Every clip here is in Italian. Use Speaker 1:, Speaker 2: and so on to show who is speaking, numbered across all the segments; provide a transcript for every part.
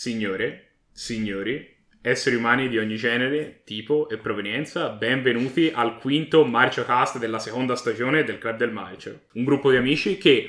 Speaker 1: Signore, signori, esseri umani di ogni genere, tipo e provenienza, benvenuti al quinto Marcio Cast della seconda stagione del Club del Marcio. Un gruppo di amici che,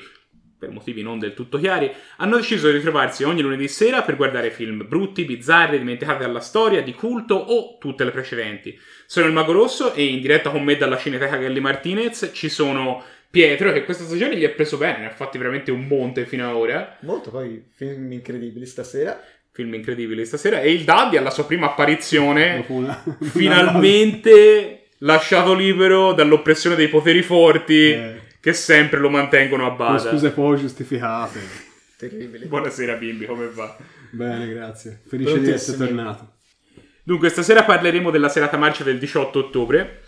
Speaker 1: per motivi non del tutto chiari, hanno deciso di ritrovarsi ogni lunedì sera per guardare film brutti, bizzarri, dimenticati dalla storia, di culto o tutte le precedenti. Sono il Mago Rosso e in diretta con me dalla Cineteca Gelli Martinez ci sono Pietro che questa stagione gli è preso bene, ne ha fatti veramente un monte fino ad ora.
Speaker 2: Molto, poi film incredibili stasera.
Speaker 1: Film incredibili stasera. E il Daddy alla sua prima apparizione, finalmente lasciato libero dall'oppressione dei poteri forti
Speaker 3: Eh,
Speaker 1: che sempre lo mantengono a
Speaker 3: con
Speaker 1: bada.
Speaker 3: scuse poi giustificate.
Speaker 2: Terribili.
Speaker 1: Buonasera bimbi, come va?
Speaker 3: Bene, grazie. Felice di essere tornato.
Speaker 1: Dunque, stasera parleremo della serata marcia del 18 ottobre.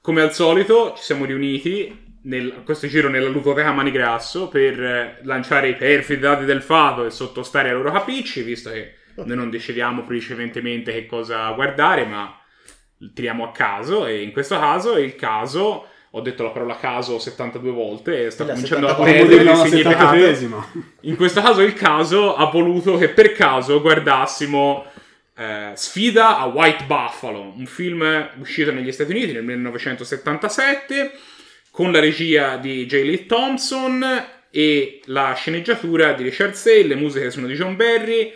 Speaker 1: Come al solito, ci siamo riuniti nel, questo giro nella ludoteca Manigrasso per eh, lanciare i perfidi dati del fato e sottostare ai loro capricci, visto che noi non decidiamo precedentemente che cosa guardare, ma tiriamo a caso. E in questo caso il caso. Ho detto la parola caso 72 volte e sto
Speaker 2: La
Speaker 1: cominciando a
Speaker 2: 72
Speaker 1: perdere
Speaker 3: Come
Speaker 1: il significato.
Speaker 3: 73esima.
Speaker 1: In questo caso il caso ha voluto che per caso guardassimo eh, Sfida a White Buffalo, un film uscito negli Stati Uniti nel 1977 con la regia di J. Lee Thompson e la sceneggiatura di Richard Sale, le musiche sono di John Barry.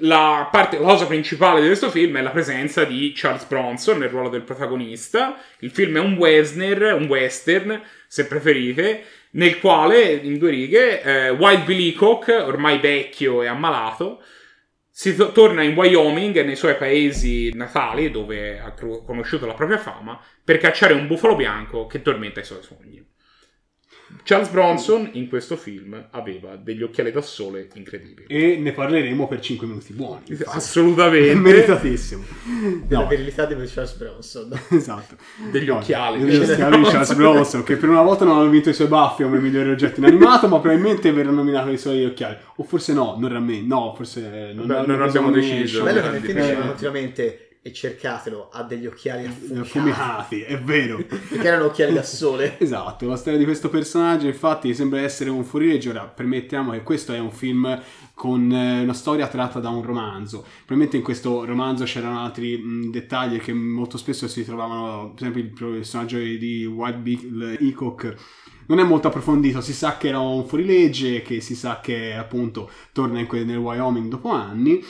Speaker 1: La, parte, la cosa principale di questo film è la presenza di Charles Bronson nel ruolo del protagonista. Il film è un western, un western se preferite, nel quale, in due righe, eh, Wild Bill Hickok, ormai vecchio e ammalato, si to- torna in Wyoming, nei suoi paesi natali, dove ha cru- conosciuto la propria fama, per cacciare un bufalo bianco che tormenta i suoi sogni. Charles Bronson in questo film aveva degli occhiali da sole incredibili.
Speaker 3: E ne parleremo per 5 minuti buoni. È
Speaker 1: Assolutamente.
Speaker 3: meritatissimo.
Speaker 2: Della
Speaker 3: No,
Speaker 2: virilità di Charles Bronson.
Speaker 3: esatto.
Speaker 1: Degli occhiali.
Speaker 3: Degli occhiali di Charles Bronson, che per una volta non hanno vinto i suoi baffi come migliore oggetto in animato, ma probabilmente verranno nominati i suoi occhiali. O forse no, non ramen. No, forse non,
Speaker 1: Beh, non
Speaker 3: preso
Speaker 1: abbiamo deciso.
Speaker 2: Bello che
Speaker 1: Eh,
Speaker 2: nel film
Speaker 1: dipende.
Speaker 2: dicevano continuamente e cercatelo, ha degli occhiali affumicati.
Speaker 3: Fumicati, è vero.
Speaker 2: Perché erano occhiali da sole.
Speaker 3: Esatto, la storia di questo personaggio infatti sembra essere un fuorilegge, ora permettiamo che questo è un film con eh, una storia tratta da un romanzo, probabilmente in questo romanzo c'erano altri mh, dettagli che molto spesso si trovavano, per esempio il personaggio di Wild Bill Hickok non è molto approfondito, si sa che era un fuorilegge, che si sa che appunto torna in que- nel Wyoming dopo anni,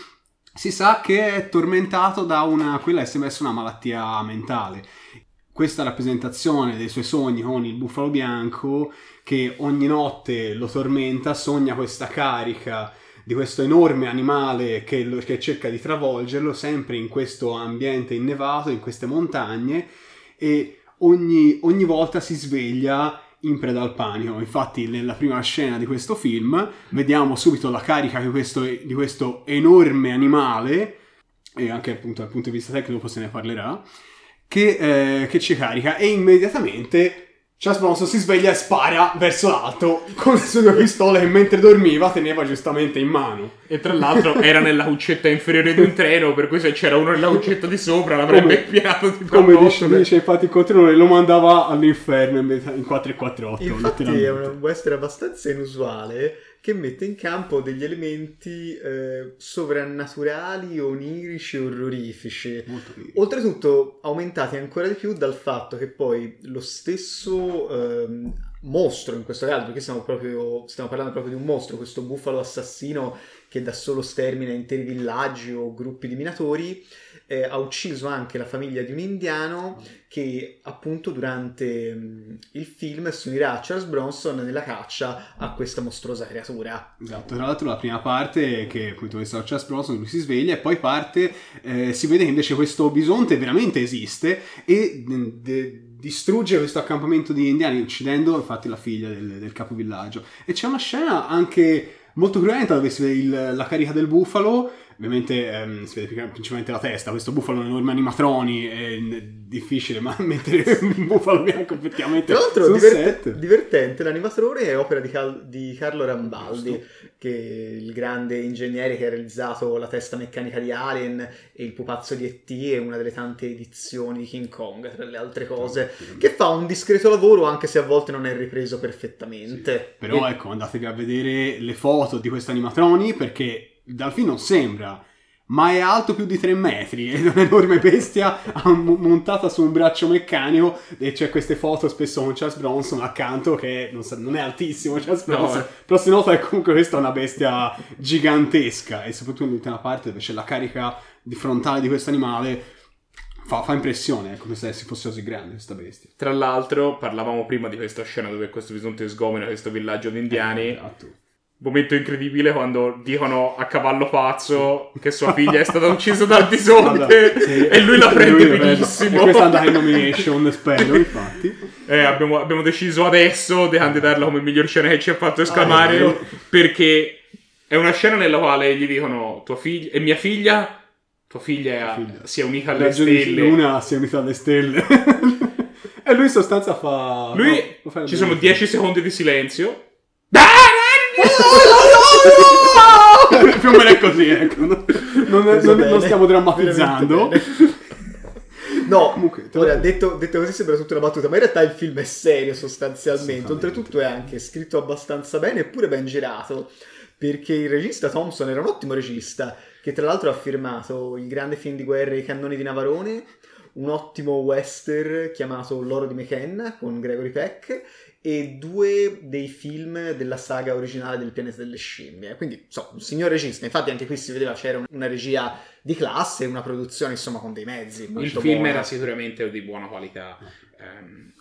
Speaker 3: si sa che è tormentato da una, quella che sembra essere una malattia mentale. Questa rappresentazione dei suoi sogni con il bufalo bianco che ogni notte lo tormenta, sogna questa carica di questo enorme animale che, lo- che cerca di travolgerlo sempre in questo ambiente innevato, in queste montagne e ogni, ogni volta si sveglia in preda al panico. Infatti nella prima scena di questo film vediamo subito la carica di questo, di questo enorme animale e anche appunto dal punto di vista tecnico se ne parlerà che, eh, che ci carica e immediatamente Charles Bronson si sveglia e spara verso l'alto con le sue due pistole che mentre dormiva teneva giustamente in mano.
Speaker 1: E tra l'altro era nella cuccetta inferiore di un treno, per cui se c'era uno nella cuccetta di sopra l'avrebbe
Speaker 3: Come-
Speaker 1: pianato di
Speaker 3: Come dice, dice infatti il controllore lo mandava all'inferno in in 448.
Speaker 2: Infatti è un western abbastanza inusuale che mette in campo degli elementi eh, sovrannaturali, onirici orrorifici. Oltretutto aumentati ancora di più dal fatto che poi lo stesso ehm, mostro in questo caso, perché stiamo, proprio, stiamo parlando proprio di un mostro, questo bufalo assassino che da solo stermina interi villaggi o gruppi di minatori, eh, ha ucciso anche la famiglia di un indiano che appunto durante mh, il film si unirà a Charles Bronson nella caccia a questa mostruosa creatura.
Speaker 3: Esatto, tra l'altro la prima parte che appunto questo Charles Bronson lui si sveglia e poi parte eh, si vede che invece questo bisonte veramente esiste e de- de- distrugge questo accampamento di indiani uccidendo infatti la figlia del, del capovillaggio e c'è una scena anche molto cruenta dove si vede il- la carica del bufalo ovviamente ehm, si vede principalmente la testa questo bufalo enorme animatroni è n- difficile ma mettere un bufalo bianco effettivamente
Speaker 2: Tra l'altro
Speaker 3: set.
Speaker 2: divertente, l'animatore è opera di, Cal- di Carlo Rambaldi, che è il grande ingegnere che ha realizzato la testa meccanica di Alien e il pupazzo di E.T. e una delle tante edizioni di King Kong, tra le altre cose, che fa un discreto lavoro anche se a volte non è ripreso perfettamente.
Speaker 3: Però ecco, andatevi a vedere le foto di questi animatroni perché dal film non sembra, ma è alto più di 3 metri ed è un'enorme bestia montata su un braccio meccanico e c'è queste foto spesso con Charles Bronson accanto che non, sa, non è altissimo Charles Bronson, no. però si nota che comunque questa è una bestia gigantesca e soprattutto nell'ultima parte dove c'è la carica di frontale di questo animale Fa, fa, impressione, è come se si fosse così grande questa bestia.
Speaker 1: Tra l'altro, parlavamo prima di questa scena dove questo bisonte sgomena questo villaggio di indiani. Eh, esatto Momento incredibile quando dicono a cavallo pazzo che sua figlia è stata uccisa dal bisonte allora, sì, e lui la prende lui benissimo.
Speaker 3: E questa è andata in nomination, spero, infatti.
Speaker 1: Eh, abbiamo, abbiamo, deciso adesso di candidarla come miglior scena che ci ha fatto esclamare ah, perché è una scena nella quale gli dicono tua figlia e mia figlia tua figlia, figlia. si è unita alle stelle.
Speaker 3: Una si è unita alle stelle. e lui in sostanza fa...
Speaker 1: Lui, no, ci sono 10 secondi di silenzio.
Speaker 3: Più o meno è così, ecco. Non, non, non, non stiamo drammatizzando.
Speaker 2: No, comunque, ora, detto, detto, così sembra tutta una battuta, ma in realtà il film è serio sostanzialmente. Oltretutto è anche scritto abbastanza bene, eppure ben girato. Perché il regista Thompson era un ottimo regista, che tra l'altro ha firmato il grande film di guerra I cannoni di Navarone, un ottimo western chiamato L'oro di McKenna con Gregory Peck e due dei film della saga originale del pianeta delle scimmie. Quindi, insomma, un signor regista. Infatti, anche qui si vedeva c'era una regia di classe, una produzione, insomma, con dei mezzi.
Speaker 1: Il film buona. era sicuramente di buona qualità. Um,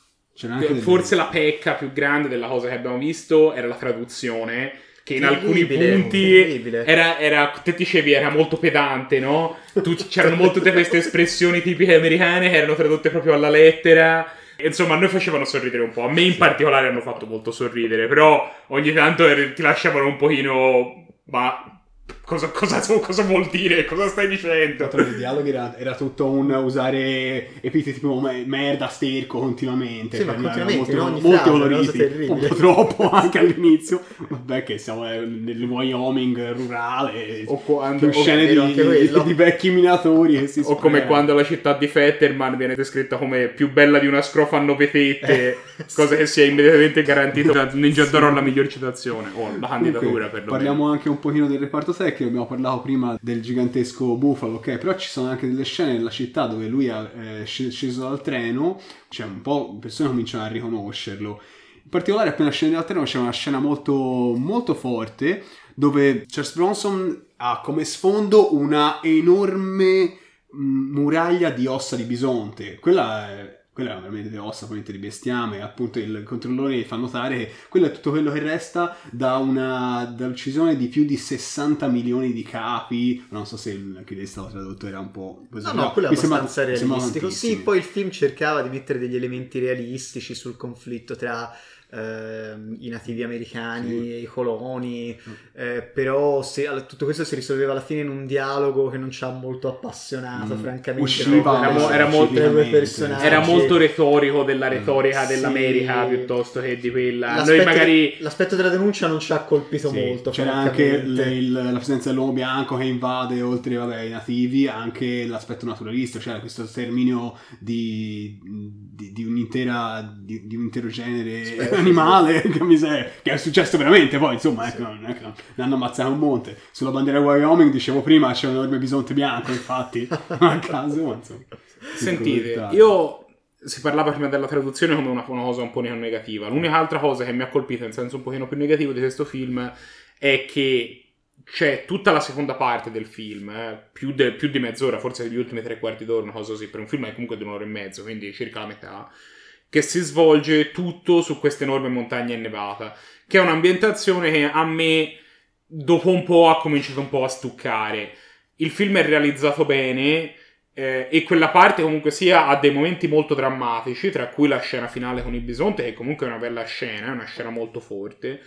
Speaker 1: forse la pecca più grande della cosa che abbiamo visto era la traduzione che in alcuni punti era, era, te dicevi era molto pedante, no? Tu, c'erano molte di queste espressioni tipiche americane che erano tradotte proprio alla lettera Insomma, a noi facevano sorridere un po'. A me in particolare hanno fatto molto sorridere. Però ogni tanto ti lasciavano un pochino. Ma Cosa, cosa, cosa, vuol dire? Cosa stai dicendo?
Speaker 3: Tra i dialoghi era, era, tutto un usare epiteti tipo merda, sterco continuamente.
Speaker 2: Sì, ma continuamente,
Speaker 3: molto, molto coloriti. Un po' troppo anche all'inizio. Vabbè, che siamo nel Wyoming rurale. O quando scene di, di, di, vecchi minatori che si
Speaker 1: O come quando la città di Fetterman viene descritta come più bella di una scrofa a nove tette, eh, cosa sì. che si è immediatamente garantito da Ninja Doro la miglior citazione. O la candidatura
Speaker 3: okay, per Parliamo anche un pochino del reparto tecnico che abbiamo parlato prima del gigantesco bufalo, ok? Però ci sono anche delle scene nella città dove lui è sceso dal treno, cioè un po' persone cominciano a riconoscerlo. In particolare appena scende dal treno c'è una scena molto, molto forte dove Charles Bronson ha come sfondo una enorme mm, muraglia di ossa di bisonte. Quella è quella è veramente ossa, ovviamente di bestiame, appunto il controllore fa notare che quello è tutto quello che resta da una dall'uccisione di più di 60 milioni di capi, non so se il che è stato tradotto era un po'
Speaker 2: così. No, no, quello è abbastanza sembra, realistico. Sì, poi il film cercava di mettere degli elementi realistici sul conflitto tra eh, i nativi americani sì. e i coloni, mm. eh, però se, tutto questo si risolveva alla fine in un dialogo che non ci ha molto appassionato, mm. francamente.
Speaker 1: Usciva, era, mo- era, molto, era, molto, retorico della retorica sì. dell'America piuttosto che di quella.
Speaker 2: L'aspetto,
Speaker 1: Noi magari...
Speaker 2: l'aspetto della denuncia non ci ha colpito sì. molto.
Speaker 3: C'era anche il, la presenza dell'uomo bianco che invade oltre vabbè, i nativi, anche l'aspetto naturalista, cioè questo sterminio di, di, di, di un intero genere Spero animale che, miseria, che è successo veramente poi insomma ecco, non è che ne hanno ammazzato un monte. Sulla bandiera Wyoming dicevo prima c'è un enorme bisonte bianco infatti a caso ma insomma
Speaker 1: sentite io si parlava prima della traduzione come una, una cosa un po' negativa. L'unica altra cosa che mi ha colpito in senso un pochino più negativo di questo film è che c'è tutta la seconda parte del film, eh, più, de, più, di mezz'ora, forse gli ultimi tre quarti d'ora, una cosa così, per un film è comunque di un'ora e mezzo, quindi circa la metà, che si svolge tutto su questa enorme montagna innevata, che è un'ambientazione che a me dopo un po' ha cominciato un po' a stuccare. Il film è realizzato bene eh, e quella parte comunque sia ha dei momenti molto drammatici, tra cui la scena finale con il bisonte, che comunque è una bella scena, è una scena molto forte.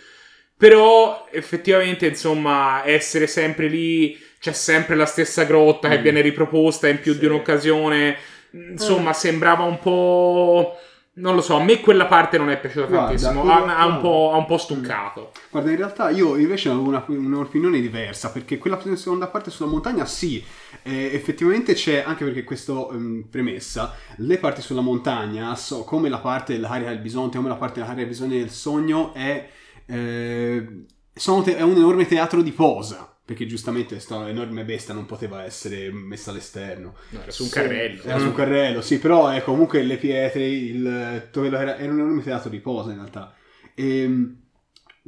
Speaker 1: Però effettivamente, insomma, essere sempre lì, c'è sempre la stessa grotta mm. che viene riproposta in più sì. di un'occasione. Insomma, mm. sembrava un po' Non lo so, a me quella parte non è piaciuta Guarda, tantissimo, ha, ha, un ha, un po', stuccato.
Speaker 3: Guarda, in realtà io invece avevo una, un'opinione diversa, perché quella seconda parte sulla montagna sì, eh, effettivamente c'è, anche perché questo um, premessa, le parti sulla montagna, so, come la parte dell'area del bisonte, come la parte dell'area del bisogno del sogno, è, eh, te- è un enorme teatro di posa perché giustamente questa enorme bestia non poteva essere messa all'esterno.
Speaker 1: No, era su un
Speaker 2: Sì.
Speaker 1: carrello.
Speaker 3: Era sul carrello, sì, però è comunque le pietre, il, era, era un enorme teatro di posa in realtà. E,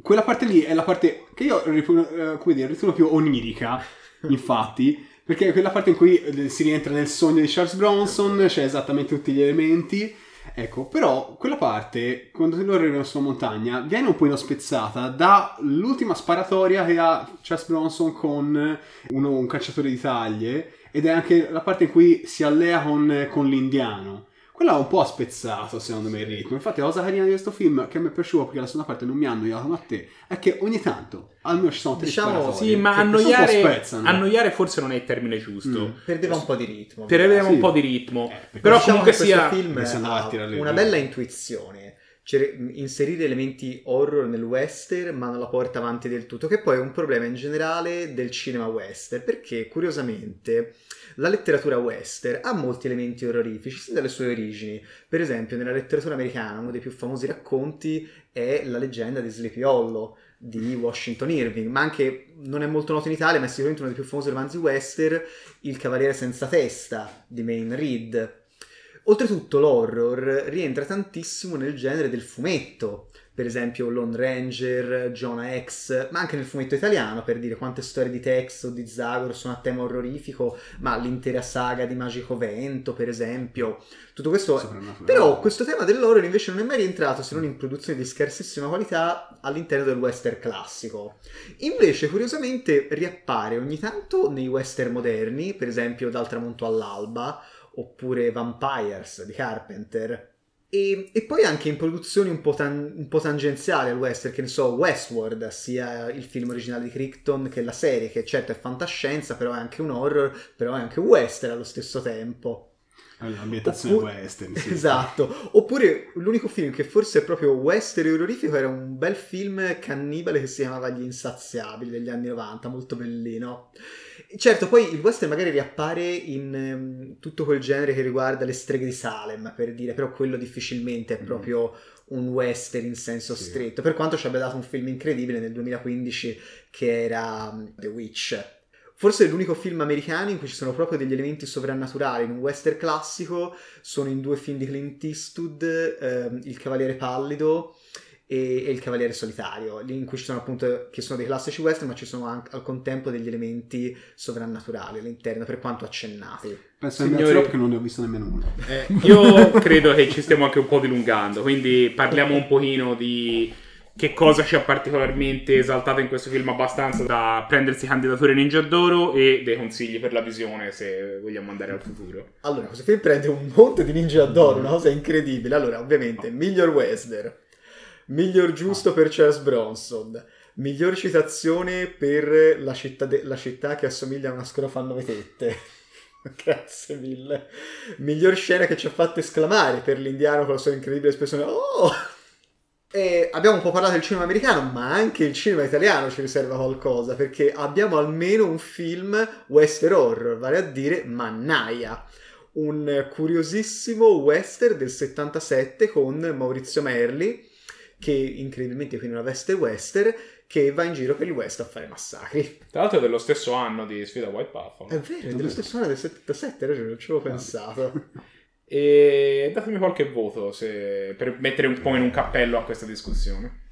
Speaker 3: quella parte lì è la parte che io eh, come dire, ritengo più onirica, infatti, perché è quella parte in cui eh, si rientra nel sogno di Charles Bronson, c'è esattamente tutti gli elementi. Ecco, però quella parte, quando loro arrivano sulla montagna, viene un po' spezzata dall'ultima sparatoria che ha Charles Bronson con uno- un cacciatore di taglie ed è anche la parte in cui si allea con, con l'indiano. Quella ha un po' spezzato secondo me il ritmo. Infatti la cosa carina di questo film che mi è piaciuto perché la seconda parte non mi ha annoiato come a te è che ogni tanto almeno ci sono tre
Speaker 2: Diciamo,
Speaker 1: Sì, ma annoiare,
Speaker 3: spezzano.
Speaker 1: annoiare forse non è il termine giusto.
Speaker 3: Mm.
Speaker 2: Perdeva un po' di ritmo.
Speaker 1: Perdeva
Speaker 3: Sì.
Speaker 1: un po' di ritmo.
Speaker 3: perché
Speaker 1: Però
Speaker 2: Diciamo
Speaker 1: comunque sia...
Speaker 2: film ha una bella intuizione. Cioè, inserire elementi horror nel western, ma non la porta avanti del tutto, che poi è un problema in generale del cinema western, perché curiosamente la letteratura western ha molti elementi orrorifici sin dalle sue origini. Per esempio, nella letteratura americana, uno dei più famosi racconti è la leggenda di Sleepy Hollow di Washington Irving, ma anche non è molto noto in Italia, ma è sicuramente uno dei più famosi romanzi western, Il Cavaliere senza testa di Maine Reed. Oltretutto l'horror rientra tantissimo nel genere del fumetto, per esempio Lone Ranger, Jonah X, ma anche nel fumetto italiano, per dire quante storie di Tex o di Zagor sono a tema orrorifico, ma l'intera saga di Magico Vento, per esempio. Tutto questo però questo tema dell'horror invece non è mai rientrato se non in produzioni di scarsissima qualità all'interno del western classico. Invece, curiosamente, riappare ogni tanto nei western moderni, per esempio Dal tramonto all'alba, oppure Vampires di Carpenter. E, e poi anche in produzioni un po, tan- un po' tangenziali al western, che ne so, Westworld, sia il film originale di Crichton che la serie, che certo è fantascienza, però è anche un horror, però è anche un western allo stesso tempo.
Speaker 3: L'ambientazione
Speaker 2: Oppure-
Speaker 3: western, sì.
Speaker 2: Esatto. Oppure l'unico film che forse è proprio western e orrorifico era un bel film cannibale che si chiamava Gli Insaziabili degli anni 90, molto bellino. Certo, poi il western magari riappare in ehm, tutto quel genere che riguarda le streghe di Salem, per dire, però quello difficilmente è
Speaker 3: Mm.
Speaker 2: proprio un western in senso
Speaker 3: Sì.
Speaker 2: stretto, per quanto ci abbia dato un film incredibile nel 2015 che era um, The Witch. Forse l'unico film americano in cui ci sono proprio degli elementi sovrannaturali in un western classico sono in due film di Clint Eastwood, ehm, Il Cavaliere Pallido e, e Il Cavaliere Solitario, lì in cui ci sono appunto, che sono dei classici western, ma ci sono anche al contempo degli elementi sovrannaturali all'interno, per quanto accennati.
Speaker 3: Penso
Speaker 1: Signori-
Speaker 3: Signori... perché non ne ho visto nemmeno uno.
Speaker 1: Eh, io credo che ci stiamo anche un po' dilungando, quindi parliamo un pochino di che cosa ci ha particolarmente esaltato in questo film abbastanza da prendersi candidature Ninja d'Oro e dei consigli per la visione se vogliamo andare al futuro.
Speaker 2: Allora, questo film prende un monte di ninja d'oro, una cosa incredibile. Allora, ovviamente, miglior western, miglior giusto per Charles Bronson, miglior citazione per la città, de- la città che assomiglia a una scrofa a nove tette. Grazie mille. Miglior scena che ci ha fatto esclamare per l'indiano con la sua incredibile espressione. Oh! E abbiamo un po' parlato del cinema americano, ma anche il cinema italiano ci riserva qualcosa, perché abbiamo almeno un film western horror, vale a dire Mannaia, un curiosissimo western del 77 con Maurizio Merli, che incredibilmente qui in una veste western, che va in giro per il west a fare massacri.
Speaker 1: Tra l'altro è dello stesso anno di Sfida White Buffalo.
Speaker 2: È vero, è dello stesso anno del 77, hai ragione, non ci avevo pensato.
Speaker 1: E datemi qualche voto se- per mettere un po' in un cappello a questa discussione.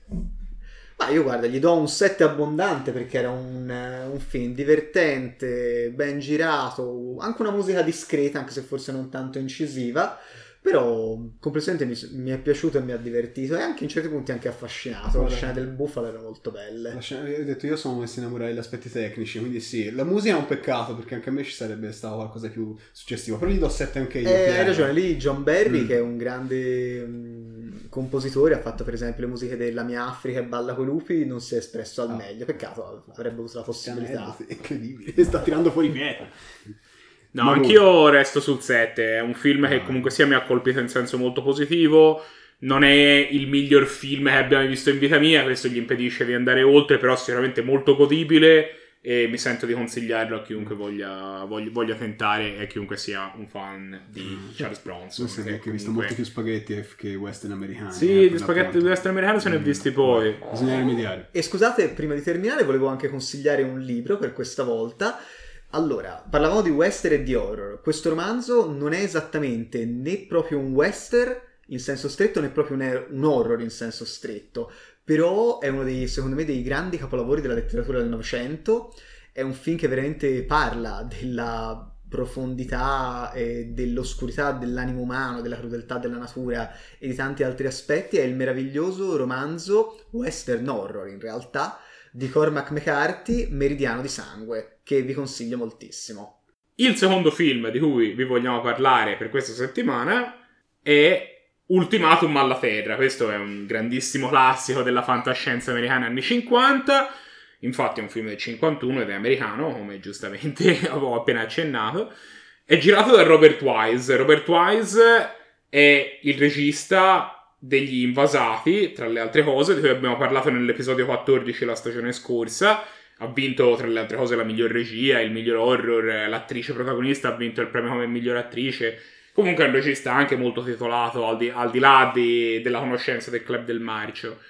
Speaker 2: Ma io guarda, gli do un 7 abbondante perché era un, un film divertente, ben girato, anche una musica discreta, anche se forse non tanto incisiva, però complessivamente mi, mi è piaciuto e mi ha divertito e anche in certi punti anche affascinato.
Speaker 3: Guarda.
Speaker 2: scene del bufalo erano molto belle.
Speaker 3: La scena- io ho detto io sono messi innamorati degli aspetti tecnici, quindi sì, la musica è un peccato perché anche a me ci sarebbe stato qualcosa di più successivo, però gli do 7 anche io.
Speaker 2: Eh, hai ragione, lì John Barry,
Speaker 3: Mm.
Speaker 2: che è un grande mm, compositore, ha fatto per esempio le musiche della mia Africa e Balla coi lupi, non si è espresso al
Speaker 3: Ah.
Speaker 2: meglio. Peccato, avrebbe avuto la possibilità.
Speaker 3: È incredibile, sta tirando fuori pietra.
Speaker 1: No,
Speaker 3: Ma
Speaker 1: anch'io resto sul 7. È un film che
Speaker 3: Ah.
Speaker 1: comunque sia mi ha colpito in senso molto positivo. Non è il miglior film che abbiamo visto in vita mia, questo gli impedisce di andare oltre, però sicuramente molto godibile. e mi sento di consigliarlo a chiunque voglia, voglia, voglia tentare e a chiunque sia un fan di Charles Bronson.
Speaker 3: Hai
Speaker 1: che
Speaker 3: visto
Speaker 1: comunque-
Speaker 3: molti più spaghetti che western americani.
Speaker 1: Sì,
Speaker 3: eh,
Speaker 1: gli spaghetti western americani se ne ho
Speaker 3: Mm.
Speaker 1: visti poi.
Speaker 3: Bisogna rimediare.
Speaker 2: E scusate, prima di terminare, volevo anche consigliare un libro per questa volta. Allora, parlavamo di western e di horror. Questo romanzo non è esattamente né proprio un western in senso stretto né proprio un, un horror in senso stretto, però è uno dei, secondo me, dei grandi capolavori della letteratura del Novecento. È un film che veramente parla della profondità e dell'oscurità dell'animo umano, della crudeltà della natura e di tanti altri aspetti. È il meraviglioso romanzo western horror, in realtà, di Cormac McCarthy, Meridiano di Sangue, che vi consiglio moltissimo.
Speaker 1: Il secondo film di cui vi vogliamo parlare per questa settimana è Ultimatum alla Terra. Questo è un grandissimo classico della fantascienza americana anni 50. Infatti è un film del 51 ed è americano, come giustamente avevo appena accennato. È girato da Robert Wise. Robert Wise è il regista degli Invasati, tra le altre cose, di cui abbiamo parlato nell'episodio 14 la stagione scorsa. Ha vinto, tra le altre cose, la miglior regia, il miglior horror. L'attrice protagonista ha vinto il premio come miglior attrice. Comunque è un regista anche molto titolato, al di, al di là di- della conoscenza del Club del Marcio.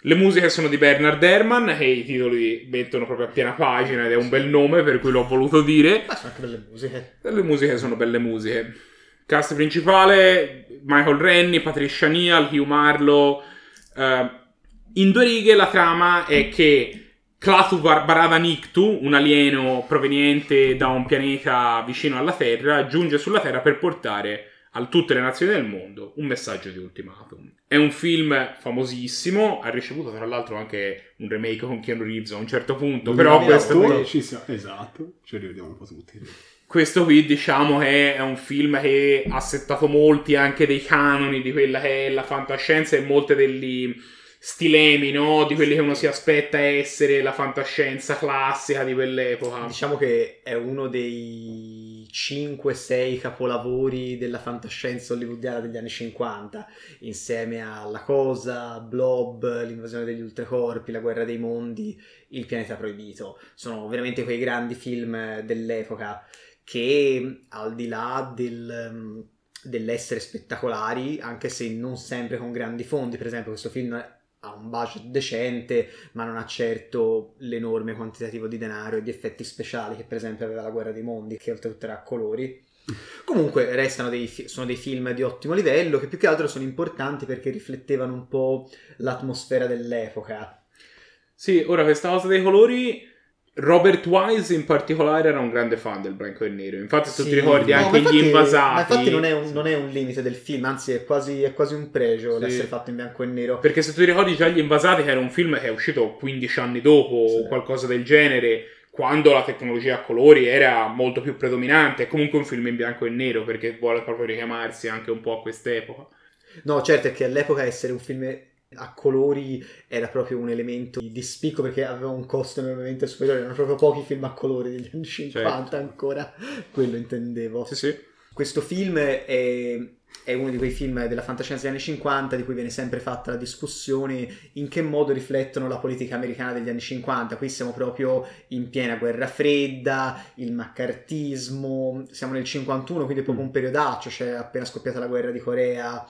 Speaker 1: Le musiche sono di Bernard Herrmann, che i titoli mettono proprio a piena pagina ed è un bel nome, per cui l'ho voluto dire.
Speaker 2: Ma sono anche belle musiche.
Speaker 1: Le musiche sono belle musiche. Cast principale: Michael Rennie, Patricia Neal, Hugh Marlowe. Eh, in due righe la trama è che Klaatu Bar- Barada Niktu, un alieno proveniente da un pianeta vicino alla Terra, giunge sulla Terra per portare a tutte le nazioni del mondo un messaggio di ultimatum. È un film famosissimo, ha ricevuto tra l'altro anche un remake con Keanu Reeves a un certo punto, però
Speaker 2: mi
Speaker 1: questo qui-
Speaker 3: Ci siamo- Esatto, ci rivediamo un po' tutti.
Speaker 1: questo qui diciamo che è un film che ha settato molti anche dei canoni di quella che è la fantascienza e molte degli stilemi, no? Di quelli che uno si aspetta essere la fantascienza classica di quell'epoca.
Speaker 2: Diciamo che è uno dei 5-6 capolavori della fantascienza hollywoodiana degli anni 50, insieme a La Cosa, Blob, L'invasione degli ultracorpi, La guerra dei mondi, Il pianeta proibito. Sono veramente quei grandi film dell'epoca che al di là del, dell'essere spettacolari, anche se non sempre con grandi fondi, per esempio questo film ha un budget decente, ma non ha certo l'enorme quantitativo di denaro e di effetti speciali che per esempio aveva la guerra dei mondi, che oltretutto era a colori. Comunque restano dei, sono dei film di ottimo livello che più che altro sono importanti perché riflettevano un po' l'atmosfera dell'epoca.
Speaker 1: Sì, ora questa cosa dei colori. Robert Wise in particolare era un grande fan del bianco e nero. Infatti, se tu
Speaker 2: Sì,
Speaker 1: ti ricordi
Speaker 2: no,
Speaker 1: anche
Speaker 2: ma
Speaker 1: gli
Speaker 2: infatti-
Speaker 1: invasati.
Speaker 2: Ma infatti non è, un, non è un limite del film, anzi è quasi, è quasi un pregio
Speaker 1: Sì.
Speaker 2: l'essere fatto in bianco e nero.
Speaker 1: Perché se tu ti ricordi già Gli Invasati, che era un film che è uscito 15 anni dopo
Speaker 2: Sì.
Speaker 1: o qualcosa del genere, quando la tecnologia a colori era molto più predominante, è comunque un film in bianco e nero perché vuole proprio richiamarsi anche un po' a quest'epoca.
Speaker 2: No, certo è che all'epoca essere un film a colori era proprio un elemento di, di spicco perché aveva un costo enormemente superiore, erano proprio pochi film a colori degli anni 50
Speaker 1: Certo.
Speaker 2: ancora, quello intendevo.
Speaker 1: Sì, sì.
Speaker 2: Questo film è, è uno di quei film della fantascienza degli anni 50 di cui viene sempre fatta la discussione in che modo riflettono la politica americana degli anni 50. Qui siamo proprio in piena guerra fredda, il maccartismo, siamo nel 51, quindi è proprio un periodaccio, c'è appena scoppiata la guerra di Corea,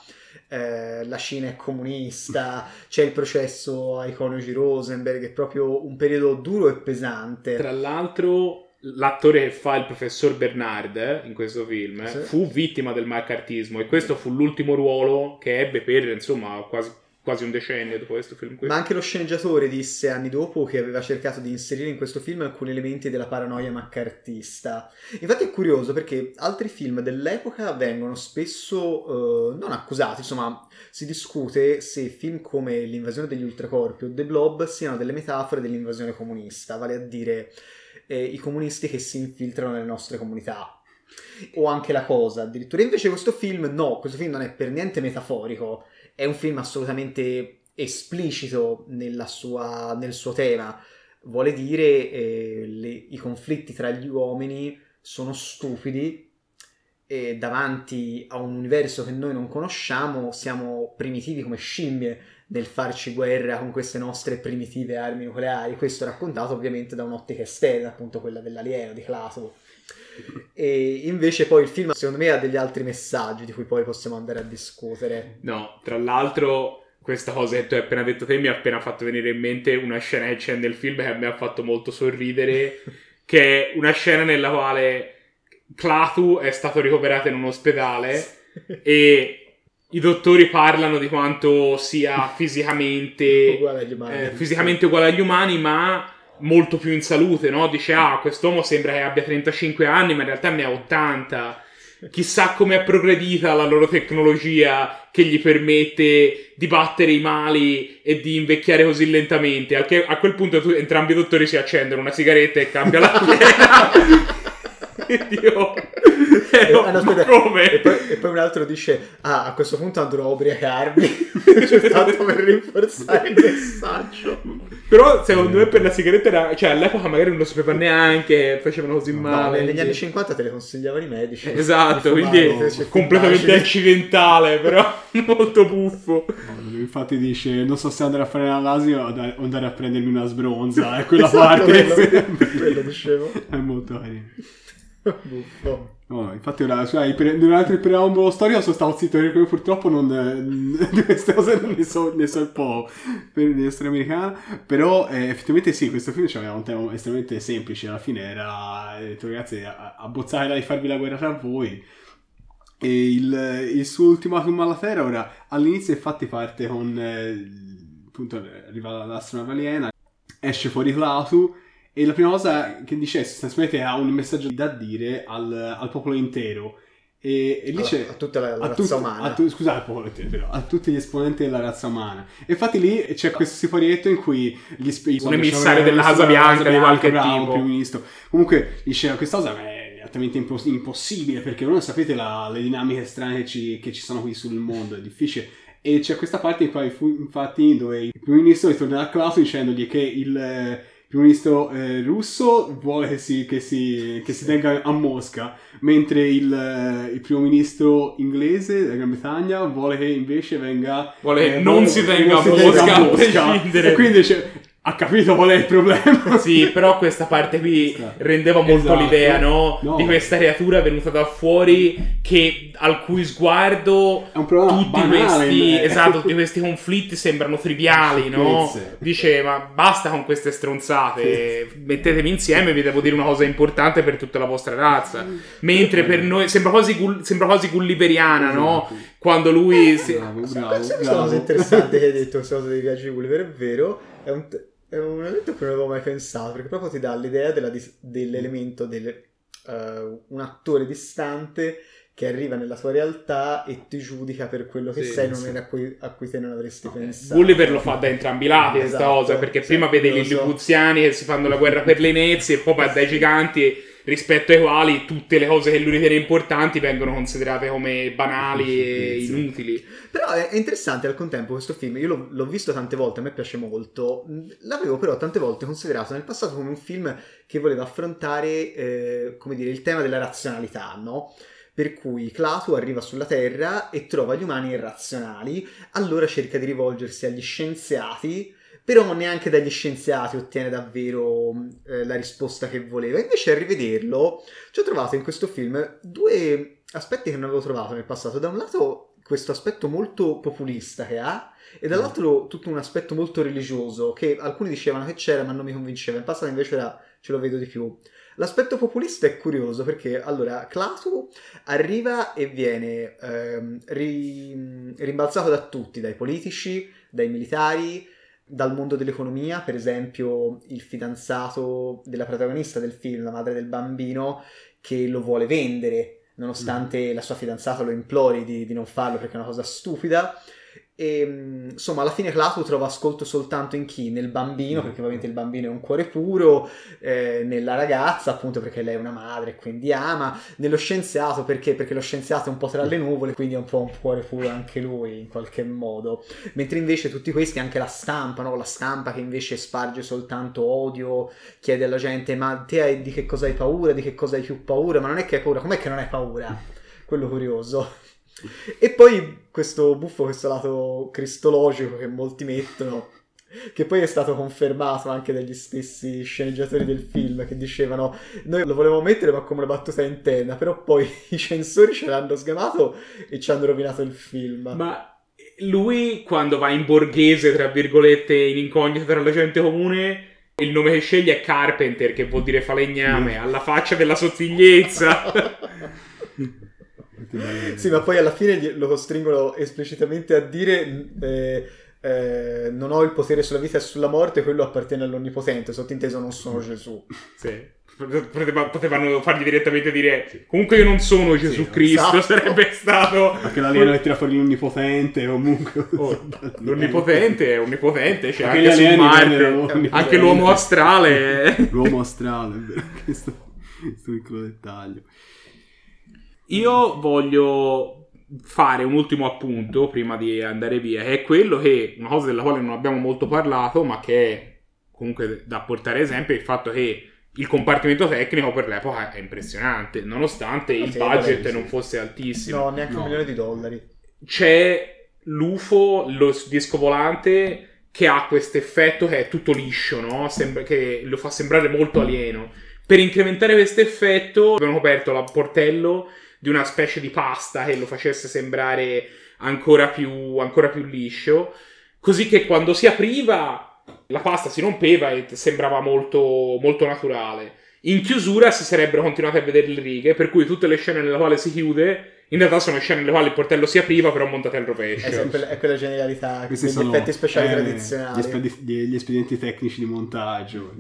Speaker 2: eh, la Cina è comunista, c'è il processo ai coniugi Rosenberg, è proprio un periodo duro e pesante.
Speaker 1: Tra l'altro, l'attore che fa il professor Bernard eh, in questo film
Speaker 2: Sì.
Speaker 1: fu vittima del maccartismo e questo fu l'ultimo ruolo che ebbe per insomma quasi, quasi un decennio dopo questo film qui.
Speaker 2: Ma anche lo sceneggiatore disse anni dopo che aveva cercato di inserire in questo film alcuni elementi della paranoia maccartista. Infatti è curioso perché altri film dell'epoca vengono spesso eh, non accusati, insomma si discute se film come L'invasione degli ultracorpi o The Blob siano delle metafore dell'invasione comunista, vale a dire eh, i comunisti che si infiltrano nelle nostre comunità. O anche la cosa, addirittura. Invece questo film no, questo film non è per niente metaforico, è un film assolutamente esplicito sua- nel suo tema. Vuole dire eh, le- i conflitti tra gli uomini sono stupidi e davanti a un universo che noi non conosciamo siamo primitivi come scimmie nel farci guerra con queste nostre primitive armi nucleari. Questo raccontato ovviamente da un'ottica esterna, appunto quella dell'alieno, di Clato. E invece poi il film secondo me ha degli altri messaggi di cui poi possiamo andare a discutere.
Speaker 1: No, tra l'altro questa cosa che tu hai appena detto te mi ha appena fatto venire in mente una scena che c'è nel film che me ha fatto molto sorridere, che è una scena nella quale Clatu è stato ricoverato in un ospedale e i dottori parlano di quanto sia fisicamente
Speaker 2: Uguale agli umani.
Speaker 1: eh, fisicamente uguale agli umani, ma molto più in salute, no? Dice, ah, quest'uomo sembra che abbia 35 anni, ma in realtà ne ha 80. Chissà come è progredita la loro tecnologia che gli permette di battere i mali e di invecchiare così lentamente. Al che- a quel punto tu- entrambi i dottori si accendono una sigaretta e cambia la pena. Dio. Eh,
Speaker 2: E, ah, no, aspetta,
Speaker 1: come?
Speaker 2: e poi, e poi un altro dice: Ah, a questo punto andrò a ubriacarmi. Cioè, tanto per rinforzare il messaggio.
Speaker 1: Però secondo me per la sigaretta era... Cioè all'epoca magari non lo sapeva neanche, facevano così
Speaker 2: No,
Speaker 1: male.
Speaker 2: negli anni 50 te le consigliavano i medici.
Speaker 1: Esatto, quindi completamente
Speaker 2: facile.
Speaker 1: accidentale, però molto buffo.
Speaker 3: No, Infatti dice, non so se andare a fare l'analisi o andare- o andare a prendermi una sbronza. È quella
Speaker 2: Esatto,
Speaker 3: parte.
Speaker 2: quello, quello dicevo.
Speaker 3: È molto carino.
Speaker 2: Buffo.
Speaker 3: No, infatti ora, cioè, durante il preambolo storico sono stato zitto perché purtroppo non, eh, di queste cose non ne so, ne so un po' per la storia americana, però eh, effettivamente sì, questo film aveva un tema estremamente semplice, alla fine era, eh, detto, ragazzi, a- abbozzate di farvi la guerra tra voi, e il, il suo ultimatum alla Terra ora all'inizio infatti parte con, eh, appunto, arriva l'astronave aliena, esce fuori Clatu, e la prima cosa che dice è sostanzialmente ha un messaggio da dire al, al popolo intero. E, e lì
Speaker 2: Allora,
Speaker 3: c'è.
Speaker 2: a tutta la, la
Speaker 3: a
Speaker 2: razza
Speaker 3: tut-
Speaker 2: umana.
Speaker 3: a tu- scusate, il popolo intero, però, a tutti gli esponenti della razza umana. E infatti lì c'è questo siparietto in cui gli spe-
Speaker 1: Un emissario della
Speaker 3: Casa
Speaker 1: Bianca di qualche
Speaker 3: bravo,
Speaker 1: tipo.
Speaker 3: primo ministro. Comunque dice questa cosa è altamente impos- impossibile perché voi non sapete la- le dinamiche strane che ci, che ci sono qui sul mondo, è difficile. E c'è questa parte in cui, infatti, dove il primo ministro ritorna a Claudio dicendogli che il eh, primo ministro eh, russo vuole che si, che, si, che si tenga a Mosca, mentre il, eh, il primo ministro inglese della Gran Bretagna vuole che invece venga...
Speaker 1: Vuole
Speaker 3: eh,
Speaker 1: non
Speaker 3: vuole-
Speaker 1: si tenga
Speaker 3: non
Speaker 1: a Mosca, a
Speaker 3: Mosca. quindi dice, ha capito qual è il problema?
Speaker 1: Sì, però questa parte qui rendeva molto
Speaker 3: Esatto.
Speaker 1: l'idea, no?
Speaker 3: No.
Speaker 1: Di questa creatura venuta da fuori che al cui sguardo
Speaker 3: È un problema
Speaker 1: tutti
Speaker 3: banale,
Speaker 1: questi,
Speaker 3: eh.
Speaker 1: esatto, tutti questi conflitti sembrano triviali, no? Dice, ma basta con queste stronzate, mettetevi insieme, vi devo dire una cosa importante per tutta la vostra razza. Mentre per noi sembra quasi, gull- sembra quasi gulliveriana, no?
Speaker 3: Esatto.
Speaker 1: Quando lui... si-
Speaker 3: Bravo, bravo,
Speaker 2: questa cosa interessante che hai detto, questa cosa dei viaggi di Gulliver, è vero, è un, è un elemento a cui non avevo mai pensato, perché proprio ti dà l'idea della dis- dell'elemento del eh, un attore distante che arriva nella tua realtà e ti giudica per quello che
Speaker 1: Sì,
Speaker 2: sei, non
Speaker 3: sì.
Speaker 2: era a cui, a cui te non avresti
Speaker 3: No,
Speaker 2: pensato.
Speaker 1: Gulliver lo fa da entrambi i lati questa
Speaker 2: Esatto,
Speaker 1: cosa perché
Speaker 2: sì,
Speaker 1: prima vede gli
Speaker 2: so.
Speaker 1: Lillipuziani che si fanno la guerra per le inezie e poi va dai giganti rispetto ai quali tutte le cose che lui ritiene importanti vengono considerate come banali e inutili.
Speaker 2: Però è, è interessante al contempo questo film, io l'ho, l'ho visto tante volte, a me piace molto, l'avevo però tante volte considerato nel passato come un film che voleva affrontare, eh, come dire, il tema della razionalità, no? Per cui Clatu arriva sulla Terra e trova gli umani irrazionali, allora cerca di rivolgersi agli scienziati, però neanche dagli scienziati ottiene davvero eh, la risposta che voleva. Invece a rivederlo ci ho trovato in questo film due aspetti che non avevo trovato nel passato. Da un lato questo aspetto molto populista che ha e dall'altro tutto un aspetto molto religioso che alcuni dicevano che c'era ma non mi convinceva. In passato invece era, ce lo vedo di più. L'aspetto populista è curioso perché allora Clatu arriva e viene ehm, ri- rimbalzato da tutti, dai politici, dai militari, dal mondo dell'economia, per esempio il fidanzato della protagonista del film, la madre del bambino, che lo vuole vendere, nonostante la sua fidanzata lo implori di, di non farlo perché è una cosa stupida. E, mh, insomma, alla fine Clatu trova ascolto soltanto in chi? Nel bambino, perché ovviamente il bambino è un cuore puro, eh, nella ragazza, appunto perché lei è una madre e quindi ama, nello scienziato perché? Perché lo scienziato è un po' tra le nuvole, quindi è un po' un cuore puro anche lui in qualche modo. Mentre invece tutti questi, anche la stampa, no? la stampa che invece sparge soltanto odio, chiede alla gente: Ma te hai, di che cosa hai paura? Di che cosa hai più paura? Ma non è che hai paura, com'è che non hai paura? quello curioso. E poi questo buffo, questo lato cristologico che molti mettono, che poi è stato confermato anche dagli stessi sceneggiatori del film che dicevano noi lo volevamo mettere ma come una battuta interna, però poi i censori ce l'hanno sgamato e ci hanno rovinato il film.
Speaker 1: Ma lui quando va in borghese, tra virgolette, in incognito tra la gente comune, il nome che sceglie è Carpenter, che vuol dire falegname, alla faccia della sottigliezza.
Speaker 2: sì, ma poi alla fine lo costringono esplicitamente a dire... Eh, eh, non ho il potere sulla vita e sulla morte, quello appartiene all'Onnipotente, sottinteso non sono Gesù.
Speaker 1: Sì. Potevano fargli direttamente dire comunque io non sono Gesù sì, Cristo, esatto. sarebbe stato...
Speaker 3: Perché l'alieno che tira fuori l'Onnipotente comunque...
Speaker 1: Oh, l'Onnipotente è Onnipotente, c'è anche, anche su Marte, anche l'uomo astrale.
Speaker 3: l'uomo astrale, questo, questo piccolo dettaglio.
Speaker 1: Io voglio fare un ultimo appunto prima di andare via, che è quello che, una cosa della quale non abbiamo molto parlato, ma che è comunque da portare esempio, è il fatto che il compartimento tecnico per l'epoca è impressionante, nonostante il sì, budget non fosse altissimo.
Speaker 2: No, neanche no. un milione di dollari.
Speaker 1: C'è l'UFO, lo disco volante, che ha questo effetto che è tutto liscio, no? Sembra, che lo fa sembrare molto alieno. Per incrementare questo effetto abbiamo coperto il portello di una specie di pasta che lo facesse sembrare ancora più, ancora più liscio, così che quando si apriva la pasta si rompeva e sembrava molto, molto naturale. In chiusura si sarebbero continuate a vedere le righe, per cui tutte le scene nelle quali si chiude in realtà sono scene nelle quali il portello si apriva, però montate al rovescio.
Speaker 2: È, quella, è quella genialità, questi sono effetti speciali eh, tradizionali.
Speaker 3: Gli, espedi- gli, espedienti tecnici di montaggio.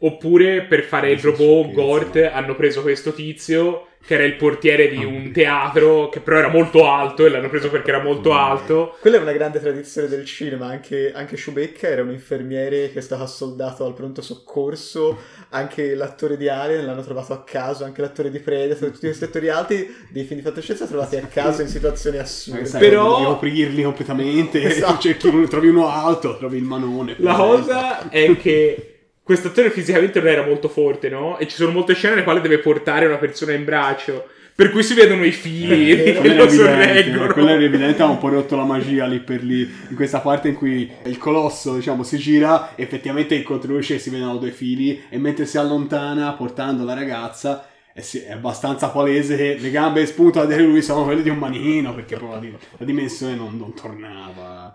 Speaker 1: Oppure per fare il robot Gort hanno preso questo tizio che era il portiere di un teatro, che però era molto alto e l'hanno preso perché era molto alto.
Speaker 2: Quella è una grande tradizione del cinema, anche, anche Sciubecca era un infermiere che stava soldato al pronto soccorso, anche l'attore di Alien l'hanno trovato a caso, anche l'attore di Predator, tutti questi attori alti dei film di fantascienza trovati a caso in situazioni assurde.
Speaker 3: Sai, però... Devi coprirli completamente, esatto. cerchi, trovi uno alto, trovi il manone.
Speaker 1: La cosa è che questo attore fisicamente non era molto forte, no? E ci sono molte scene nelle quali deve portare una persona in braccio. Per cui si vedono i fili eh, che lo sorreggono.
Speaker 3: Quello era evidente, ha un po' rotto la magia lì per lì. In questa parte in cui il colosso, diciamo, si gira, effettivamente incontrusce e si vedono due fili. E mentre si allontana portando la ragazza, è, abbastanza palese che le gambe spuntate di lui sono quelle di un manichino, perché proprio la, la dimensione non, non tornava.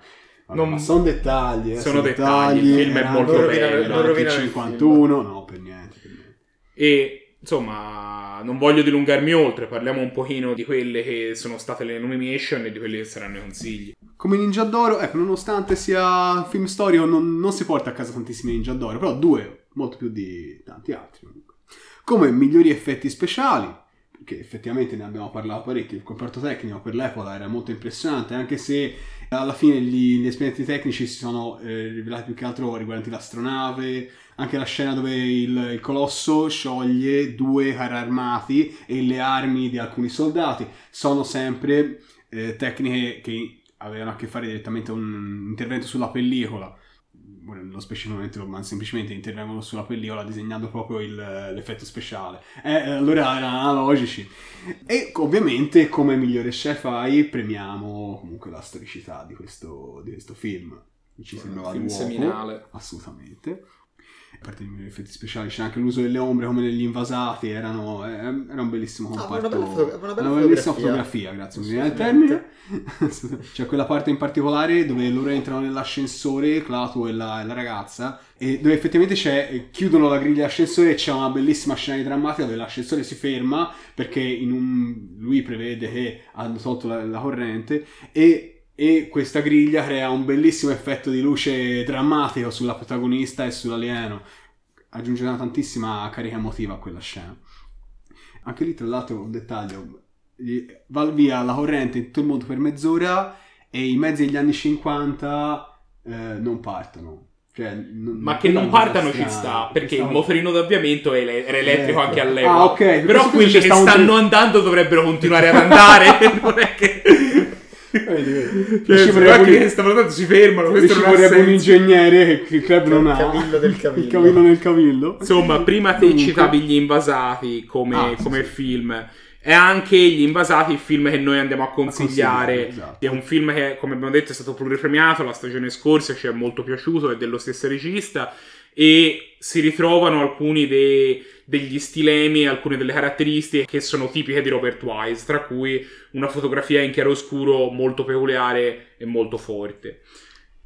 Speaker 3: Non... sono dettagli, eh,
Speaker 1: sono dettagli, dettagli, il film è molto non bello.
Speaker 3: Non rovina 51, no, per niente, per niente.
Speaker 1: E insomma, non voglio dilungarmi oltre, parliamo un pochino di quelle che sono state le nomination e di quelli che saranno i consigli.
Speaker 3: Come Ninja d'Oro, ecco, nonostante sia film storico, non, non si porta a casa tantissimi Ninja d'Oro, però due, molto più di tanti altri. Come migliori effetti speciali, che effettivamente ne abbiamo parlato parecchio, il comparto tecnico per l'epoca era molto impressionante, anche se alla fine gli, gli esperimenti tecnici si sono eh, rivelati più che altro riguardanti l'astronave, anche la scena dove il, il, colosso scioglie due carri armati e le armi di alcuni soldati. Sono sempre eh, tecniche che avevano a che fare direttamente con un intervento sulla pellicola bueno, nello specificamente ma semplicemente intervengono sulla pellicola disegnando proprio il, l'effetto speciale. Eh, allora erano analogici. E ovviamente come migliore sci-fi premiamo comunque la storicità di questo, di questo film. Ci sembrava
Speaker 1: film seminale.
Speaker 3: Assolutamente a parte gli effetti speciali, c'è anche l'uso delle ombre come negli invasati, erano, eh, era un bellissimo comparto. Ah, una, bella foto- una, bella una bellissima fotografia, grazie, mi viene il termine. c'è quella parte in particolare dove loro entrano nell'ascensore, Clato e la, la ragazza, e dove effettivamente c'è, chiudono la griglia dell'ascensore e c'è una bellissima scena di drammatica dove l'ascensore si ferma perché un, lui prevede che hanno tolto la, la corrente e e questa griglia crea un bellissimo effetto di luce drammatico sulla protagonista e sull'alieno. Aggiunge una tantissima carica emotiva a quella scena. Anche lì, tra l'altro, un dettaglio: va via la corrente in tutto il mondo per mezz'ora e i mezzi degli anni 50 eh, non partono. Cioè,
Speaker 1: non, ma che non partano ci sta, perché il motorino d'avviamento era elettrico anche all'epoca.
Speaker 3: Ah, ok.
Speaker 1: Però quelli che stanno un... andando dovrebbero continuare ad andare. non è che...
Speaker 3: Vedi, vedi.
Speaker 1: Cioè,
Speaker 3: Ci vorrebbe
Speaker 1: che stanno tanto si fermano. Questo
Speaker 3: ci vorrebbe un ingegnere che il club non ha.
Speaker 2: Cavillo del cavillo.
Speaker 3: Il cavillo nel cavillo.
Speaker 1: Insomma, prima te
Speaker 3: Comunque-
Speaker 1: citavi gli invasati come,
Speaker 3: Ah, sì,
Speaker 1: come
Speaker 3: sì.
Speaker 1: film. E anche gli invasati, il film che noi andiamo a consigliare.
Speaker 3: consigliare, esatto.
Speaker 1: È un film che, come abbiamo detto, è stato pluripremiato la stagione scorsa, ci è molto piaciuto, è dello stesso regista. E si ritrovano alcuni dei- degli stilemi, alcune delle caratteristiche che sono tipiche di Robert Wise, tra cui una fotografia in chiaroscuro molto peculiare e molto forte.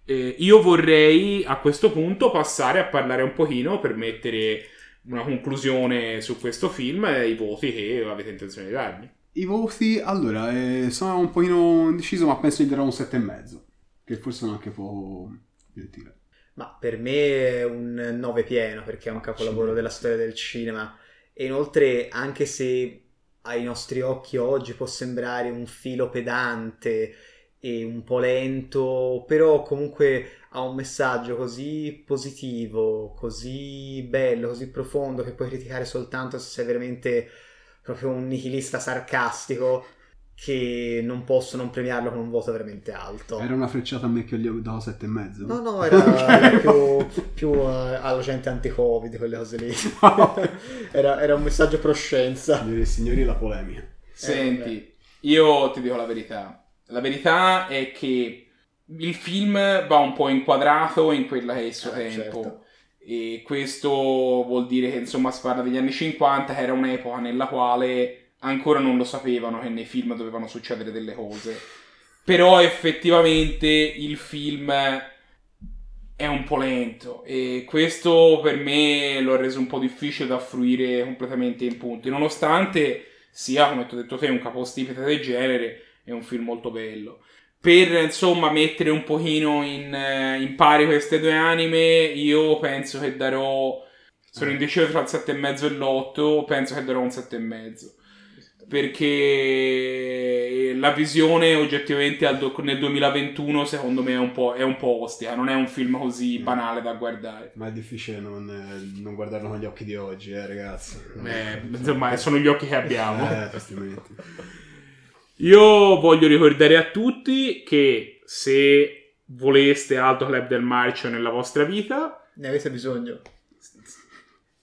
Speaker 1: Eh, io vorrei a questo punto passare a parlare un pochino per mettere una conclusione su questo film e i voti che avete intenzione di dargli.
Speaker 3: I voti, allora, eh, sono un pochino indeciso, ma penso gli darò un 7,5. Che forse sono anche poco gentile.
Speaker 2: Ma per me è un 9 pieno perché è un capolavoro
Speaker 3: Sì.
Speaker 2: della storia del cinema. E inoltre, anche se ai nostri occhi oggi può sembrare un filo pedante e un po' lento, però comunque ha un messaggio così positivo, così bello, così profondo che puoi criticare soltanto se sei veramente proprio un nichilista sarcastico che non posso non premiarlo con un voto veramente alto.
Speaker 3: Era una frecciata a me che gli ho dato 7,5.
Speaker 2: No, no, era, era più, più eh, alla gente anti-covid, quelle cose lì. era, era un messaggio pro scienza.
Speaker 3: Signori e signori, la polemica.
Speaker 1: Senti, io ti dico la verità. La verità è che il film va un po' inquadrato in quella che è il suo
Speaker 2: Ah,
Speaker 1: tempo.
Speaker 2: certo.
Speaker 1: E questo vuol dire che insomma si parla degli anni 50, che era un'epoca nella quale ancora non lo sapevano che nei film dovevano succedere delle cose. Però effettivamente il film è un po' lento e questo per me lo ha reso un po' difficile da fruire completamente in punti, nonostante sia, come ti ho detto te, un capostipite del genere, è un film molto bello. Per insomma mettere un pochino in, eh, in pari queste due anime, io penso che darò. Sono indeciso tra il 7,5 e l'8, penso che darò un 7,5 perché la visione oggettivamente al do- nel 2021 secondo me è un po', è un po' ostia, non è un film così
Speaker 3: Mm.
Speaker 1: banale da guardare.
Speaker 3: Ma è difficile non, eh, non guardarlo con gli occhi di oggi, eh, ragazzi.
Speaker 1: Eh, insomma, sono gli occhi che abbiamo.
Speaker 3: Eh.
Speaker 1: Io voglio ricordare a tutti che se voleste Alto Club del Marcio nella vostra vita,
Speaker 2: Ne avete bisogno.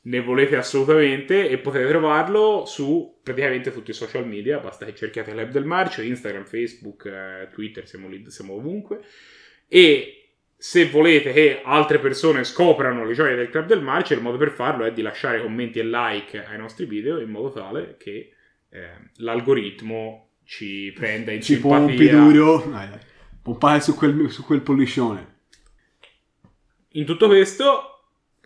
Speaker 1: Ne volete assolutamente e potete trovarlo su praticamente tutti i social media, basta che cerchiate Club del Marcio, Instagram, Facebook, eh, Twitter, siamo lì, siamo ovunque. E se volete che altre persone scoprano le gioie del Club del Marcio, il modo per farlo è di lasciare commenti e like ai nostri video in modo tale che eh, l'algoritmo ci prenda in
Speaker 3: Ci
Speaker 1: simpatia.
Speaker 3: pompi duro. Pompare su quel, su quel pollicione.
Speaker 1: In tutto questo,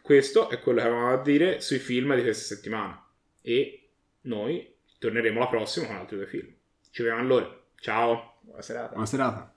Speaker 1: questo è quello che avevamo da dire sui film di questa settimana. E noi torneremo la prossima con altri due film. Ci vediamo allora. Ciao.
Speaker 2: Buona serata.
Speaker 3: Buona serata.